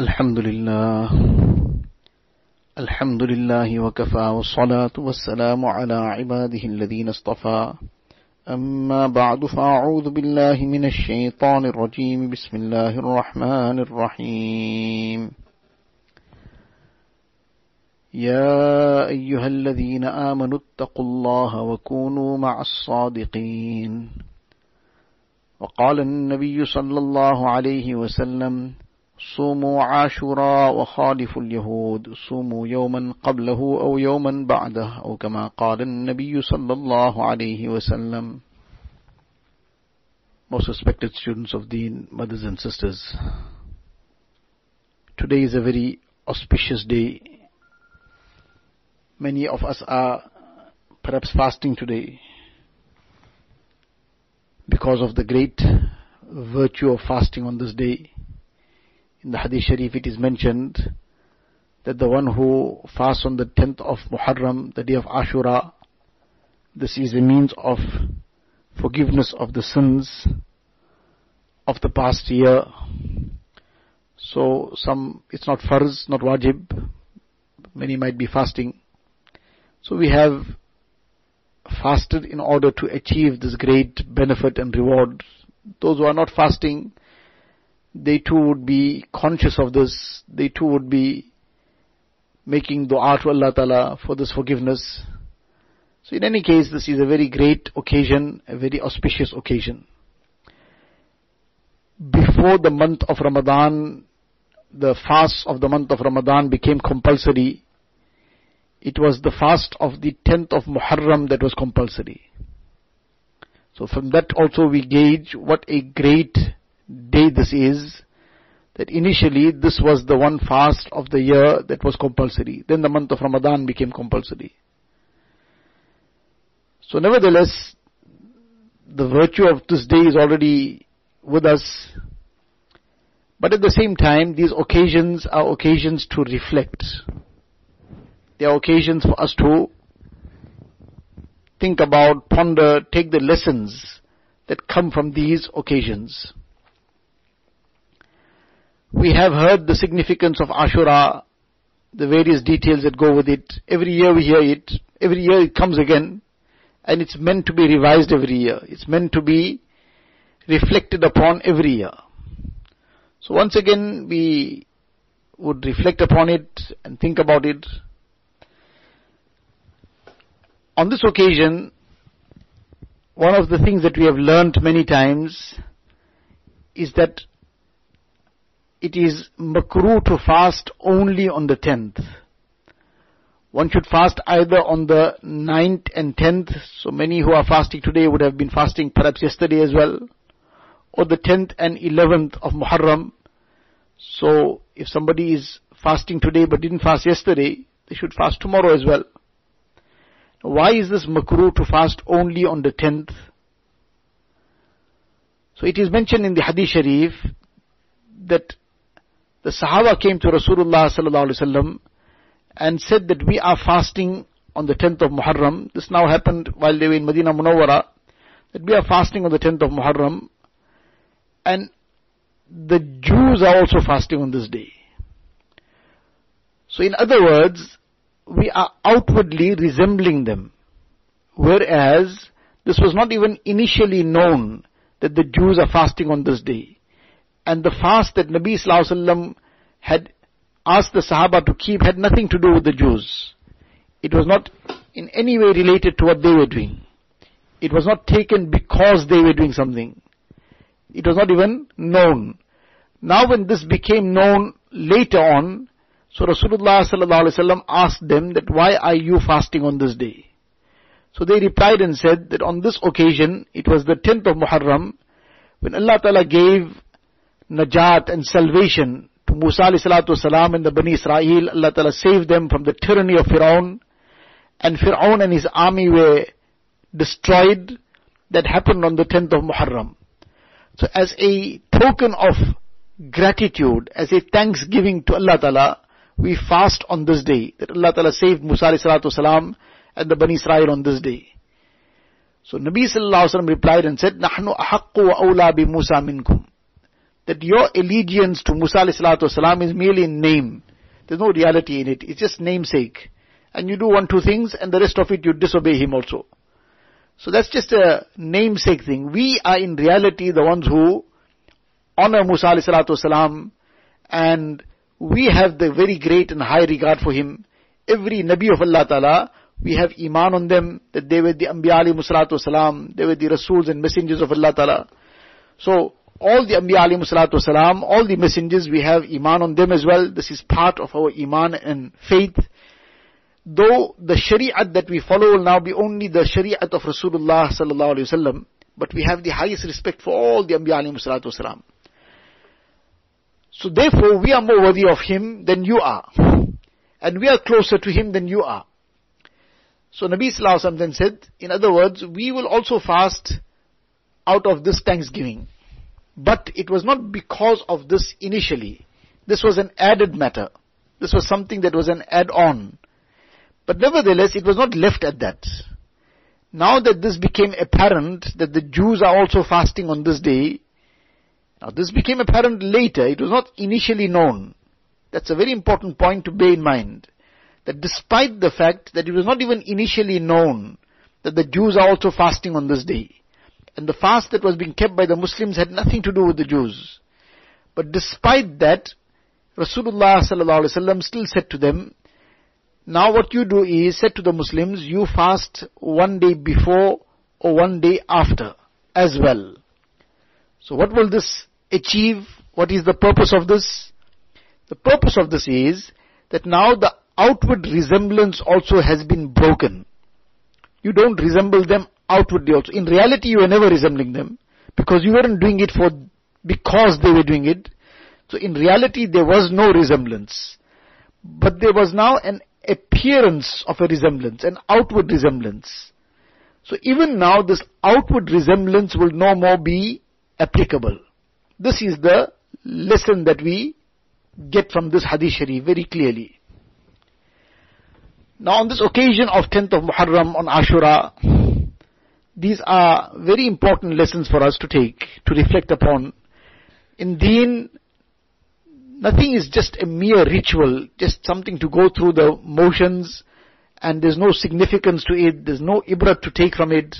الحمد لله. الحمد لله وكفى والصلاة والسلام على عباده الذين اصطفى. أما بعد فأعوذ بالله من الشيطان الرجيم. بسم الله الرحمن الرحيم. يا أيها الذين آمنوا اتقوا الله وكونوا مع الصادقين. وقال النبي صلى الله عليه وسلم صوموا عاشوراء وخالفوا اليهود صوموا يوما قبله أو يوما بعده أو كما قال النبي صلى الله عليه وسلم Most respected students of Deen, mothers and sisters, today is a very auspicious day. Many of us are perhaps fasting today because of the great virtue of fasting on this day. In the Hadith Sharif it is mentioned that the one who fasts on the 10th of Muharram, the day of Ashura, this is a means of forgiveness of the sins of the past year. So some, it's not farz, not wajib. Many might be fasting. So we have fasted in order to achieve this great benefit and reward. Those who are not fasting, they too would be conscious of this. They too would be making dua to Allah Ta'ala for this forgiveness. So in any case, this is a very great occasion, a very auspicious occasion. Before the month of Ramadan, the fast of the month of Ramadan became compulsory. It was the fast of the 10th of Muharram that was compulsory. So from that also we gauge what a great day this is, that initially this was the one fast of the year that was compulsory. Then the month of Ramadan became compulsory. So nevertheless, the virtue of this day is already with us. But at the same time, these occasions are occasions to reflect. They are occasions for us to think about, ponder, take the lessons that come from these occasions. We have heard the significance of Ashura, the various details that go with it. Every year we hear it. Every year it comes again. And it's meant to be revised every year. It's meant to be reflected upon every year. So once again we would reflect upon it and think about it. On this occasion, one of the things that we have learned many times is that it is makruh to fast only on the 10th. One should fast either on the 9th and 10th, so many who are fasting today would have been fasting perhaps yesterday as well, or the 10th and 11th of Muharram. So if somebody is fasting today but didn't fast yesterday, they should fast tomorrow as well. Why is this makruh to fast only on the 10th? So it is mentioned in the Hadith Sharif that the Sahaba came to Rasulullah sallallahu alaihi wasallam and said that we are fasting on the 10th of Muharram. This now happened while they were in Medina Munawwara. That we are fasting on the 10th of Muharram. And the Jews are also fasting on this day. So in other words, we are outwardly resembling them. Whereas, this was not even initially known that the Jews are fasting on this day. And the fast that Nabi Wasallam had asked the Sahaba to keep had nothing to do with the Jews. It was not in any way related to what they were doing. It was not taken because they were doing something. It was not even known. Now when this became known later on, so Rasulullah sallallahu asked them that why are you fasting on this day? So they replied and said that on this occasion, it was the 10th of Muharram, when Allah Ta'ala gave najat and salvation to Musa wasalam and the Bani Israel, Allah Ta'ala saved them from the tyranny of Fir'aun, and Fir'aun and his army were destroyed. That happened on the 10th of Muharram. So as a token of gratitude, as a thanksgiving to Allah Ta'ala, we fast on this day. That Allah Ta'ala saved Musa wasalam and the Bani Israel on this day. So Nabi sallallahu alaihi wasallam replied and said, "Nahnu ahaqqu wa awla bi Musa minkum." That your allegiance to Musa alayhi is merely in name. There's no reality in it. It's just namesake. And you do one, two things, and the rest of it you disobey him also. So that's just a namesake thing. We are in reality the ones who honor Musa alayhi and we have the very great and high regard for him. Every Nabi of Allah Ta'ala, we have iman on them, that they were the Anbiya alayhi salatu wasalam, they were the Rasuls and messengers of Allah Ta'ala. So, all the Anbiya alayhi salatu all the messengers, we have iman on them as well. This is part of our iman and faith. Though the shari'at that we follow will now be only the shari'at of Rasulullah sallallahu alayhi wasallam, but we have the highest respect for all the Anbiya alayhi salatu. So therefore, we are more worthy of Him than you are. And we are closer to Him than you are. So Nabi Sallallahu then said, in other words, we will also fast out of this thanksgiving. But it was not because of this initially. This was an added matter. This was something that was an add-on. But nevertheless, it was not left at that. Now that this became apparent that the Jews are also fasting on this day, now this became apparent later, it was not initially known. That's a very important point to bear in mind that despite the fact that it was not even initially known that the Jews are also fasting on this day, and the fast that was being kept by the Muslims had nothing to do with the Jews. But despite that, Rasulullah sallallahu still said to them, now what you do is, said to the Muslims, you fast one day before or one day after as well. So what will this achieve? What is the purpose of this? The purpose of this is that now the outward resemblance also has been broken. You don't resemble them outwardly also. In reality, you were never resembling them because you weren't doing it for because they were doing it. So in reality, there was no resemblance. But there was now an appearance of a resemblance, an outward resemblance. So even now, this outward resemblance will no more be applicable. This is the lesson that we get from this hadith sharif very clearly. Now on this occasion of 10th of Muharram on Ashura, these are very important lessons for us to take, to reflect upon. In deen, nothing is just a mere ritual, just something to go through the motions, and there's no significance to it, there's no ibrat to take from it,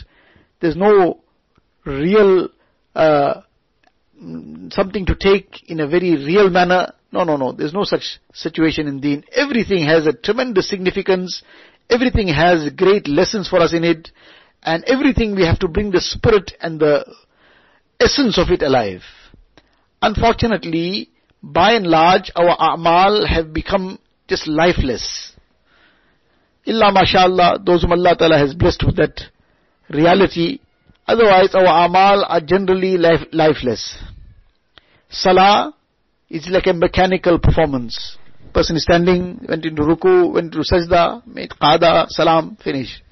there's no real, uh, something to take in a very real manner. No, no, no. There's no such situation in deen. Everything has a tremendous significance. Everything has great lessons for us in it. And everything we have to bring the spirit and the essence of it alive. Unfortunately, by and large, our a'mal have become just lifeless. Illa mashallah, those whom Allah Ta'ala has blessed with that reality. Otherwise, our a'mal are generally life, lifeless. Salah is like a mechanical performance. Person is standing, went into ruku, went into sajda, made qada, salam, finish.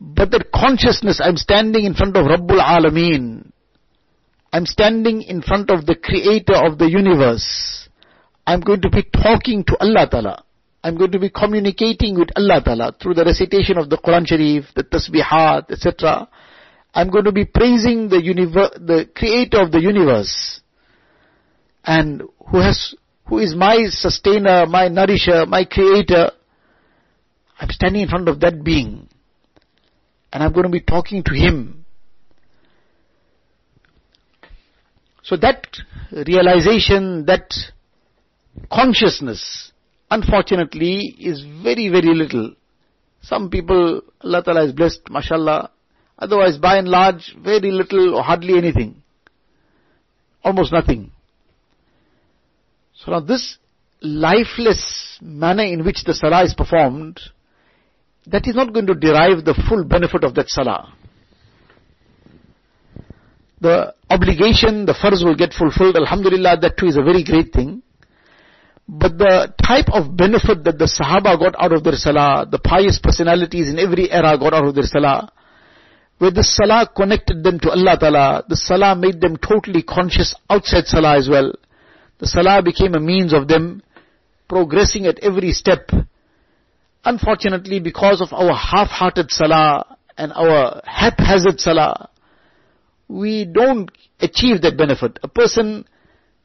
But that consciousness, I'm standing in front of Rabbul Alameen. I'm standing in front of the creator of the universe. I'm going to be talking to Allah Ta'ala. I'm going to be communicating with Allah Ta'ala through the recitation of the Quran Sharif, the tasbihat, etc. I'm going to be praising the, univer- the creator of the universe and who has, who is my sustainer, my nourisher, my creator. I'm standing in front of that being. And I'm going to be talking to him. So that realization, that consciousness, unfortunately, is very, very little. Some people, Allah Ta'ala has blessed, mashallah. Otherwise, by and large, very little or hardly anything. Almost nothing. So now this lifeless manner in which the salah is performed, that is not going to derive the full benefit of that salah. The obligation, the farz will get fulfilled, alhamdulillah, that too is a very great thing. But the type of benefit that the Sahaba got out of their salah, the pious personalities in every era got out of their salah, where the salah connected them to Allah Ta'ala, the salah made them totally conscious outside salah as well. The salah became a means of them progressing at every step. Unfortunately, because of our half-hearted salah and our haphazard salah, we don't achieve that benefit. A person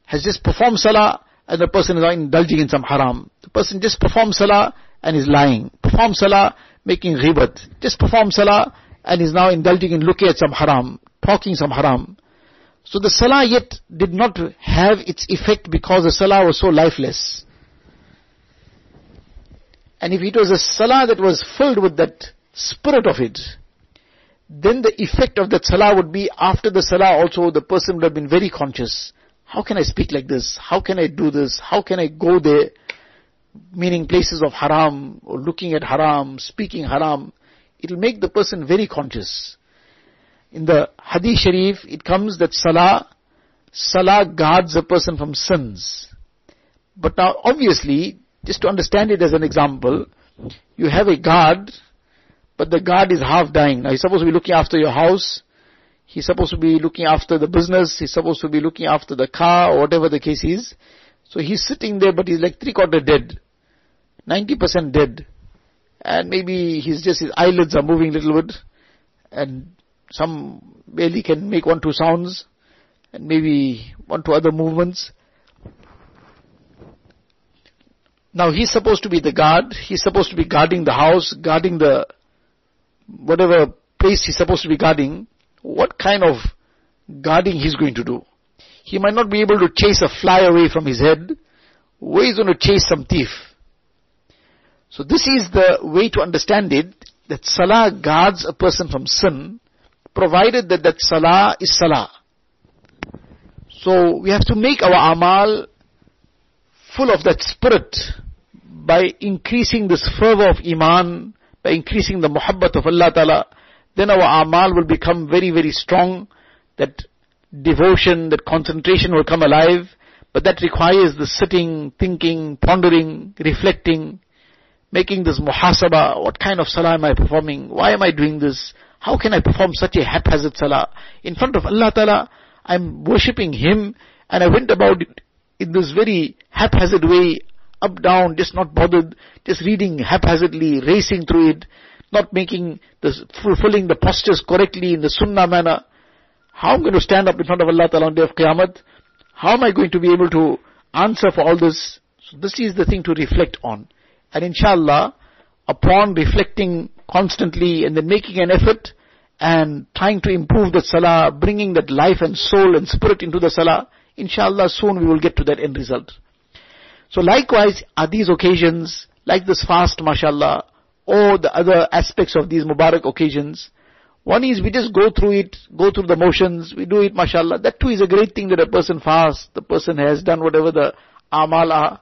has just performed salah and the person is indulging in some haram. The person just performs salah and is lying. Perform salah, making ghibat. Just perform salah and is now indulging in looking at some haram, talking some haram. So the salah yet did not have its effect because the salah was so lifeless. And if it was a salah that was filled with that spirit of it, then the effect of that salah would be after the salah also the person would have been very conscious. How can I speak like this? How can I do this? How can I go there? Meaning places of haram or looking at haram, speaking haram. It will make the person very conscious. In the Hadith Sharif, it comes that Salah, Salah guards a person from sins. But now obviously, just to understand it as an example, you have a guard, but the guard is half dying. Now he's supposed to be looking after your house, he's supposed to be looking after the business, he's supposed to be looking after the car, or whatever the case is. So he's sitting there, but he's like three quarter dead. 90% dead. And maybe he's just, his eyelids are moving a little bit. And some barely can make one two sounds and maybe one two other movements. Now he's supposed to be the guard, he's supposed to be guarding the house, guarding the whatever place he's supposed to be guarding. What kind of guarding he's going to do? He might not be able to chase a fly away from his head. Where is going to chase some thief? So this is the way to understand it, that salah guards a person from sin, provided that that salah is salah. So we have to make our amal full of that spirit by increasing this fervor of iman, by increasing the muhabbat of Allah Ta'ala, then our amal will become very, very strong. That devotion, that concentration will come alive. But that requires the sitting, thinking, pondering, reflecting, making this muhasaba. What kind of salah am I performing? Why am I doing this? How can I perform such a haphazard salah? In front of Allah Ta'ala, I'm worshipping Him and I went about it in this very haphazard way, up, down, just not bothered, just reading haphazardly, racing through it, not making this, fulfilling the postures correctly in the sunnah manner. How am I going to stand up in front of Allah Ta'ala on the day of Qiyamah? How am I going to be able to answer for all this? So this is the thing to reflect on. And inshallah, upon reflecting constantly and then making an effort and trying to improve the salah, bringing that life and soul and spirit into the salah, inshallah soon we will get to that end result. So likewise are these occasions, like this fast mashallah, or the other aspects of these Mubarak occasions, one is we just go through it, go through the motions, we do it mashallah. That too is a great thing that a person fasts, the person has done whatever the amal are.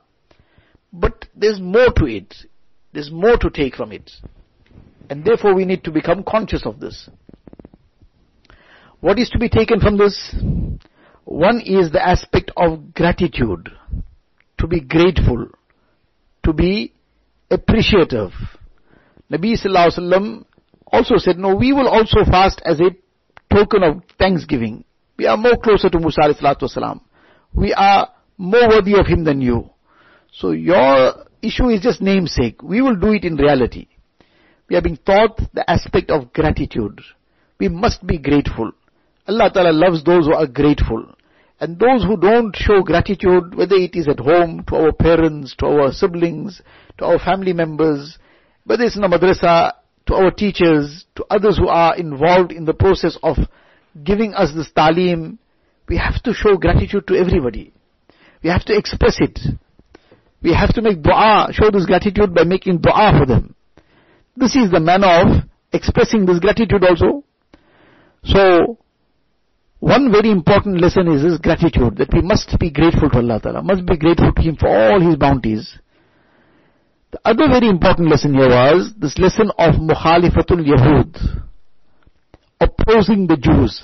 But there's more to it. There's more to take from it. And therefore we need to become conscious of this. What is to be taken from this? One is the aspect of gratitude. To be grateful. To be appreciative. Nabi Sallallahu Alaihi Wasallam also said, no, we will also fast as a token of thanksgiving. We are more closer to Musa Wasallam. We are more worthy of him than you. So your issue is just namesake. We will do it in reality we are being taught the aspect of gratitude. We must be grateful. Allah Ta'ala loves those who are grateful. And those who don't show gratitude, whether it is at home, to our parents, to our siblings, to our family members, whether it's in a madrasa, to our teachers, to others who are involved in the process of giving us this talim, we have to show gratitude to everybody. We have to express it. We have to make dua, show this gratitude by making dua for them. This is the manner of expressing this gratitude also. So, one very important lesson is this gratitude, that we must be grateful to Allah Ta'ala, must be grateful to Him for all His bounties. The other very important lesson here was this lesson of Mukhalifatul Yahud, opposing the Jews.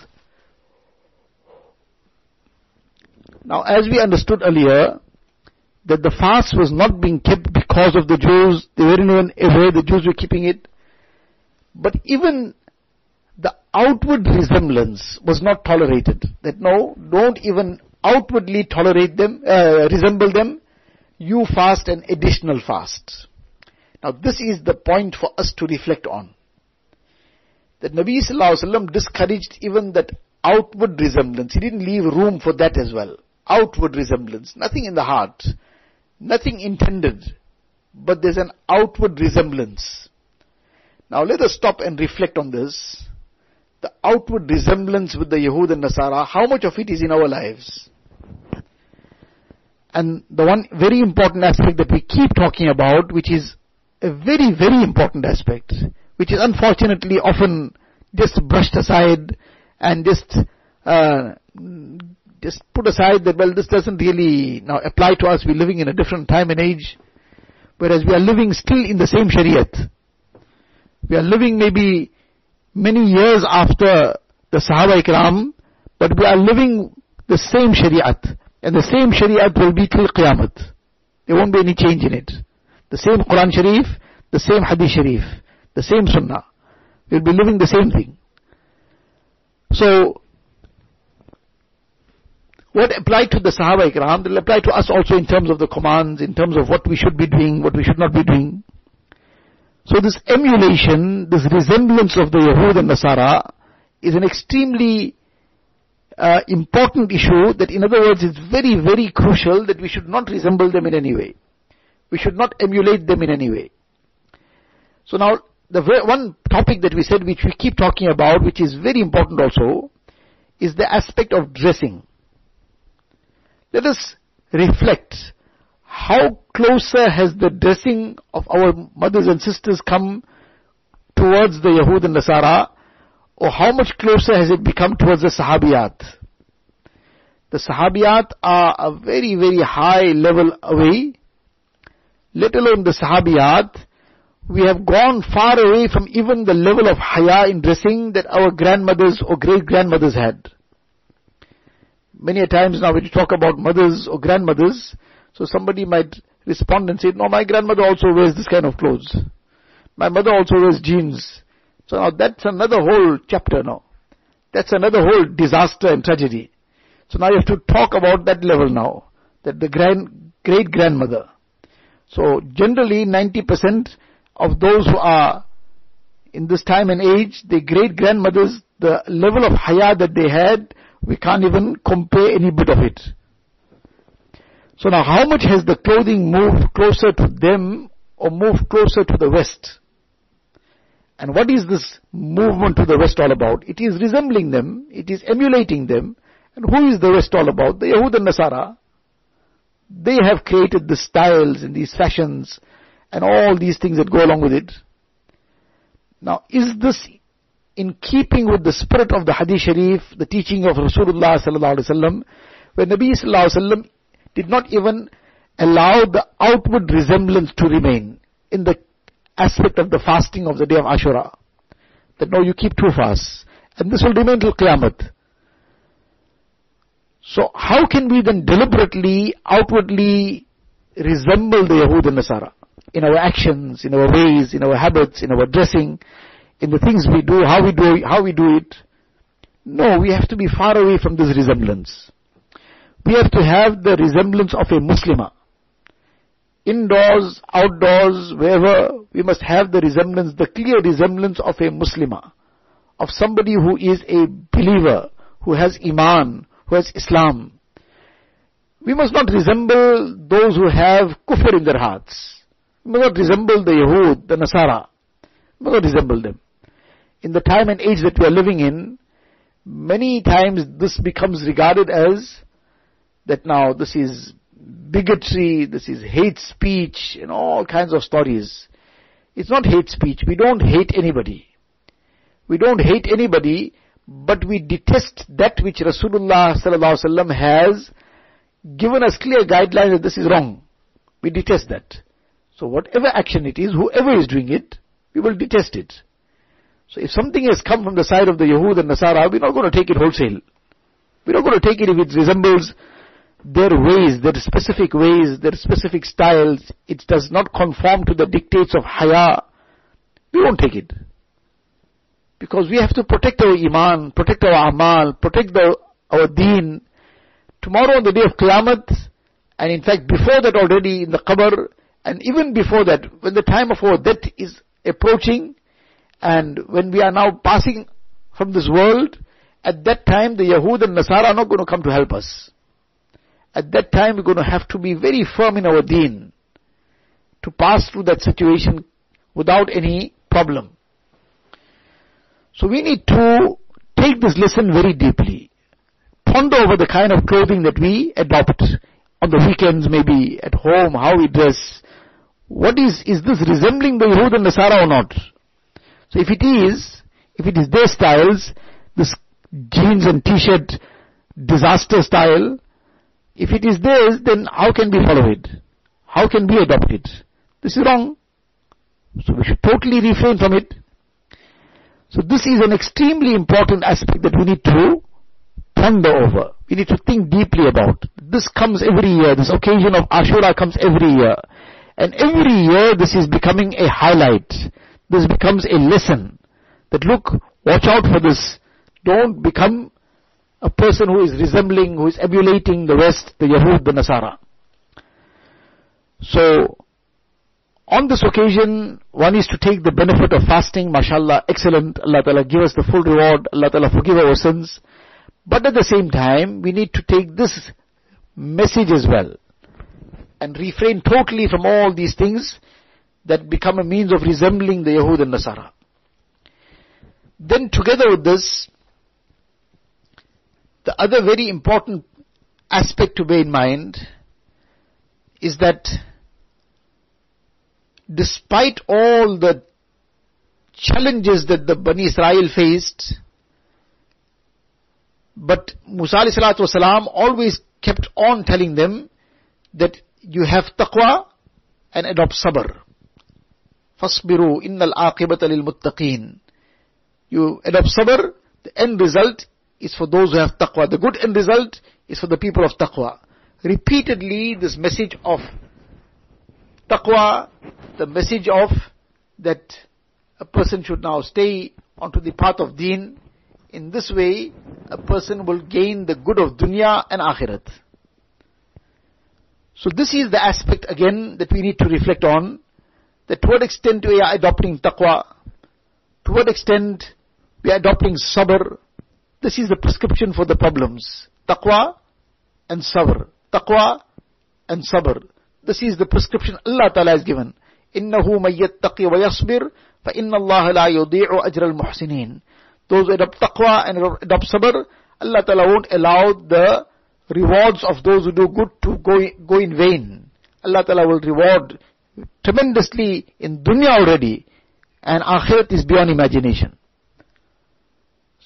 Now, as we understood earlier, that the fast was not being kept because of the Jews. They weren't even aware the Jews were keeping it. But even the outward resemblance was not tolerated. That no, don't even outwardly tolerate them, uh, resemble them. You fast an additional fast. Now this is the point for us to reflect on. That Nabi Sallallahu Alaihi Wasallam discouraged even that outward resemblance. He didn't leave room for that as well. Outward resemblance. Nothing in the heart. Nothing intended. But there's an outward resemblance. Now let us stop and reflect on this. The outward resemblance with the Yahud and Nasara, how much of it is in our lives? And the one very important aspect that we keep talking about, which is a very, very important aspect, which is unfortunately often just brushed aside and just uh, just put aside that well this doesn't really now apply to us. We're living in a different time and age. Whereas we are living still in the same shariat. We are living maybe many years after the Sahaba Ikram, but we are living the same Shariat. And the same Shariat will be till Qiyamah. There won't be any change in it. The same Quran Sharif, the same Hadith Sharif, the same Sunnah. We'll be living the same thing. So, what applied to the Sahaba Ikram, will apply to us also in terms of the commands, in terms of what we should be doing, what we should not be doing. So this emulation, this resemblance of the Yahud and Nasara is an extremely uh, important issue that in other words it's very, very crucial that we should not resemble them in any way. We should not emulate them in any way. So now, the one topic that we said which we keep talking about, which is very important also, is the aspect of dressing. Let us reflect how closer has the dressing of our mothers and sisters come towards the Yahud and Nasara, or how much closer has it become towards the Sahabiyat? The Sahabiyat are a very, very high level away, let alone the Sahabiyat. We have gone far away from even the level of haya in dressing that our grandmothers or great grandmothers had. Many a times now when you talk about mothers or grandmothers, so somebody might respond and say, no, my grandmother also wears this kind of clothes. My mother also wears jeans. So now that's another whole chapter now. That's another whole disaster and tragedy. So now you have to talk about that level now. That the grand, great grandmother. So generally 90% of those who are in this time and age, the great grandmothers, the level of haya that they had, we can't even compare any bit of it. So now how much has the clothing moved closer to them or moved closer to the West? And what is this movement to the West all about? It is resembling them, it is emulating them. And who is the West all about? The Yahud and Nasara. They have created the styles and these fashions and all these things that go along with it. Now, is this in keeping with the spirit of the Hadith Sharif, the teaching of Rasulullah sallallahu alaihi wasallam, when Nabi sallallahu alaihi wasallam did not even allow the outward resemblance to remain in the aspect of the fasting of the day of Ashura. That no, you keep two fasts. And this will remain till Qiyamah. So how can we then deliberately, outwardly resemble the Yahud and Nasara? In our actions, in our ways, in our habits, in our dressing, in the things we do, how we do, how we do it. No, we have to be far away from this resemblance we have to have the resemblance of a Muslimah. Indoors, outdoors, wherever, we must have the resemblance, the clear resemblance of a Muslimah. Of somebody who is a believer, who has Iman, who has Islam. We must not resemble those who have kufr in their hearts. We must not resemble the Yahud, the Nasara. We must not resemble them. In the time and age that we are living in, many times this becomes regarded as that now this is bigotry, this is hate speech, and all kinds of stories. It's not hate speech. We don't hate anybody. We don't hate anybody, but we detest that which Rasulullah has given us clear guidelines that this is wrong. We detest that. So whatever action it is, whoever is doing it, we will detest it. So if something has come from the side of the Yahud and Nasara, we're not going to take it wholesale. We're not going to take it if it resembles their ways, their specific ways, their specific styles, it does not conform to the dictates of haya, we won't take it. Because we have to protect our iman, protect our amal, protect the, our deen. Tomorrow on the day of Qiyamah, and in fact before that already in the qabr, and even before that, when the time of our death is approaching, and when we are now passing from this world, at that time the Yahud and Nasara are not going to come to help us. At that time we're going to have to be very firm in our deen to pass through that situation without any problem. So we need to take this lesson very deeply. Ponder over the kind of clothing that we adopt on the weekends, maybe at home, how we dress. What is, is this resembling the Yahud and Nasara or not? So if it is, if it is their styles, this jeans and t-shirt disaster style, if it is theirs, then how can we follow it? How can we adopt it? This is wrong. So we should totally refrain from it. So this is an extremely important aspect that we need to ponder over. We need to think deeply about. This comes every year. This occasion of Ashura comes every year. And every year this is becoming a highlight. This becomes a lesson. That look, watch out for this. Don't become a person who is resembling, who is emulating the West, the Yahud, the Nasara. So, on this occasion, one is to take the benefit of fasting, mashallah, excellent, Allah Ta'ala give us the full reward, Allah Ta'ala forgive our sins. But at the same time, we need to take this message as well, and refrain totally from all these things that become a means of resembling the Yahud and Nasara. Then together with this, the other very important aspect to bear in mind is that despite all the challenges that the Bani Israel faced, but Musa salam always kept on telling them that you have taqwa and adopt sabr. Fasbiru innal aqibata lil muttaqeen. You adopt sabr, the end result is for those who have taqwa. The good end result is for the people of taqwa. Repeatedly, this message of taqwa, the message of that a person should now stay onto the path of deen. In this way, a person will gain the good of dunya and akhirat. So this is the aspect again that we need to reflect on. That to what extent we are adopting taqwa, to what extent we are adopting sabr. This is the prescription for the problems. Taqwa and sabr. Taqwa and sabr. This is the prescription Allah Ta'ala has given. إِنَّهُ مَن يَتَّقِ وَيَصْبِرْ فَإِنَّ اللَّهَ لَا يُضِيعُ أَجْرَ الْمُحْسِنِينَ Those who adopt taqwa and adopt sabr, Allah Ta'ala won't allow the rewards of those who do good to go, go in vain. Allah Ta'ala will reward tremendously in dunya already, and akhirat is beyond imagination.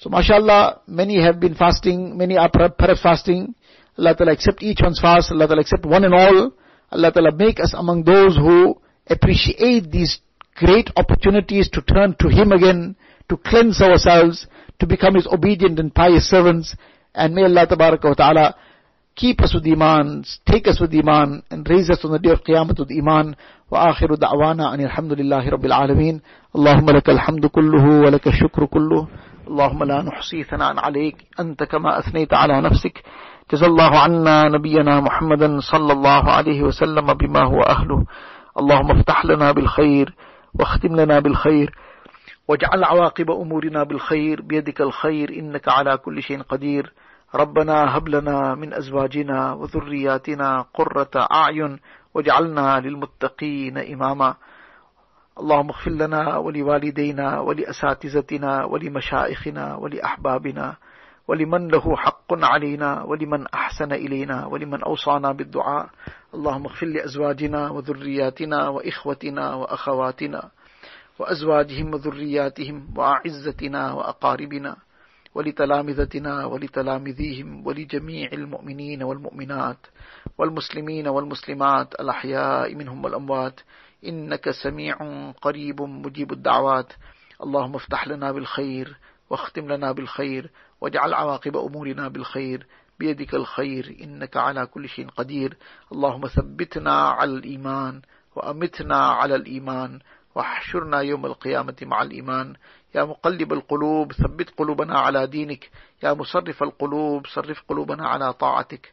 So mashallah, many have been fasting, many are perhaps fasting. Allah Ta'ala accept each one's fast, Allah Ta'ala accept one and all. Allah Ta'ala make us among those who appreciate these great opportunities to turn to Him again, to cleanse ourselves, to become His obedient and pious servants. And may Allah Ta'ala keep us with Iman, take us with Iman, and raise us on the day of Qiyamah with Iman. وآخر دعوانا أن الحمد لله رب العالمين اللهم لك الحمد كله ولك الشكر كله اللهم لا نحصي ثناء عليك أنت كما أثنيت على نفسك. جزا الله عنا نبينا محمدا صلى الله عليه وسلم بما هو أهله. اللهم افتح لنا بالخير واختم لنا بالخير. واجعل عواقب أمورنا بالخير بيدك الخير إنك على كل شيء قدير. ربنا هب لنا من أزواجنا وذرياتنا قرة أعين واجعلنا للمتقين إماما. اللهم اغفر لنا ولوالدينا ولأساتذتنا ولمشائخنا ولأحبابنا ولمن له حق علينا ولمن أحسن إلينا ولمن أوصانا بالدعاء. اللهم اغفر لأزواجنا وذرياتنا وإخوتنا وأخواتنا وأزواجهم وذرياتهم وأعزتنا وأقاربنا ولتلامذتنا ولتلامذيهم ولجميع المؤمنين والمؤمنات والمسلمين والمسلمات الأحياء منهم والأموات إنك سميع قريب مجيب الدعوات. اللهم افتح لنا بالخير واختم لنا بالخير واجعل عواقب أمورنا بالخير. بيدك الخير إنك على كل شيء قدير. اللهم ثبتنا على الإيمان وأمتنا على الإيمان واحشرنا يوم القيامة مع الإيمان. يا مقلب القلوب ثبت قلوبنا على دينك. يا مصرف القلوب صرف قلوبنا على طاعتك.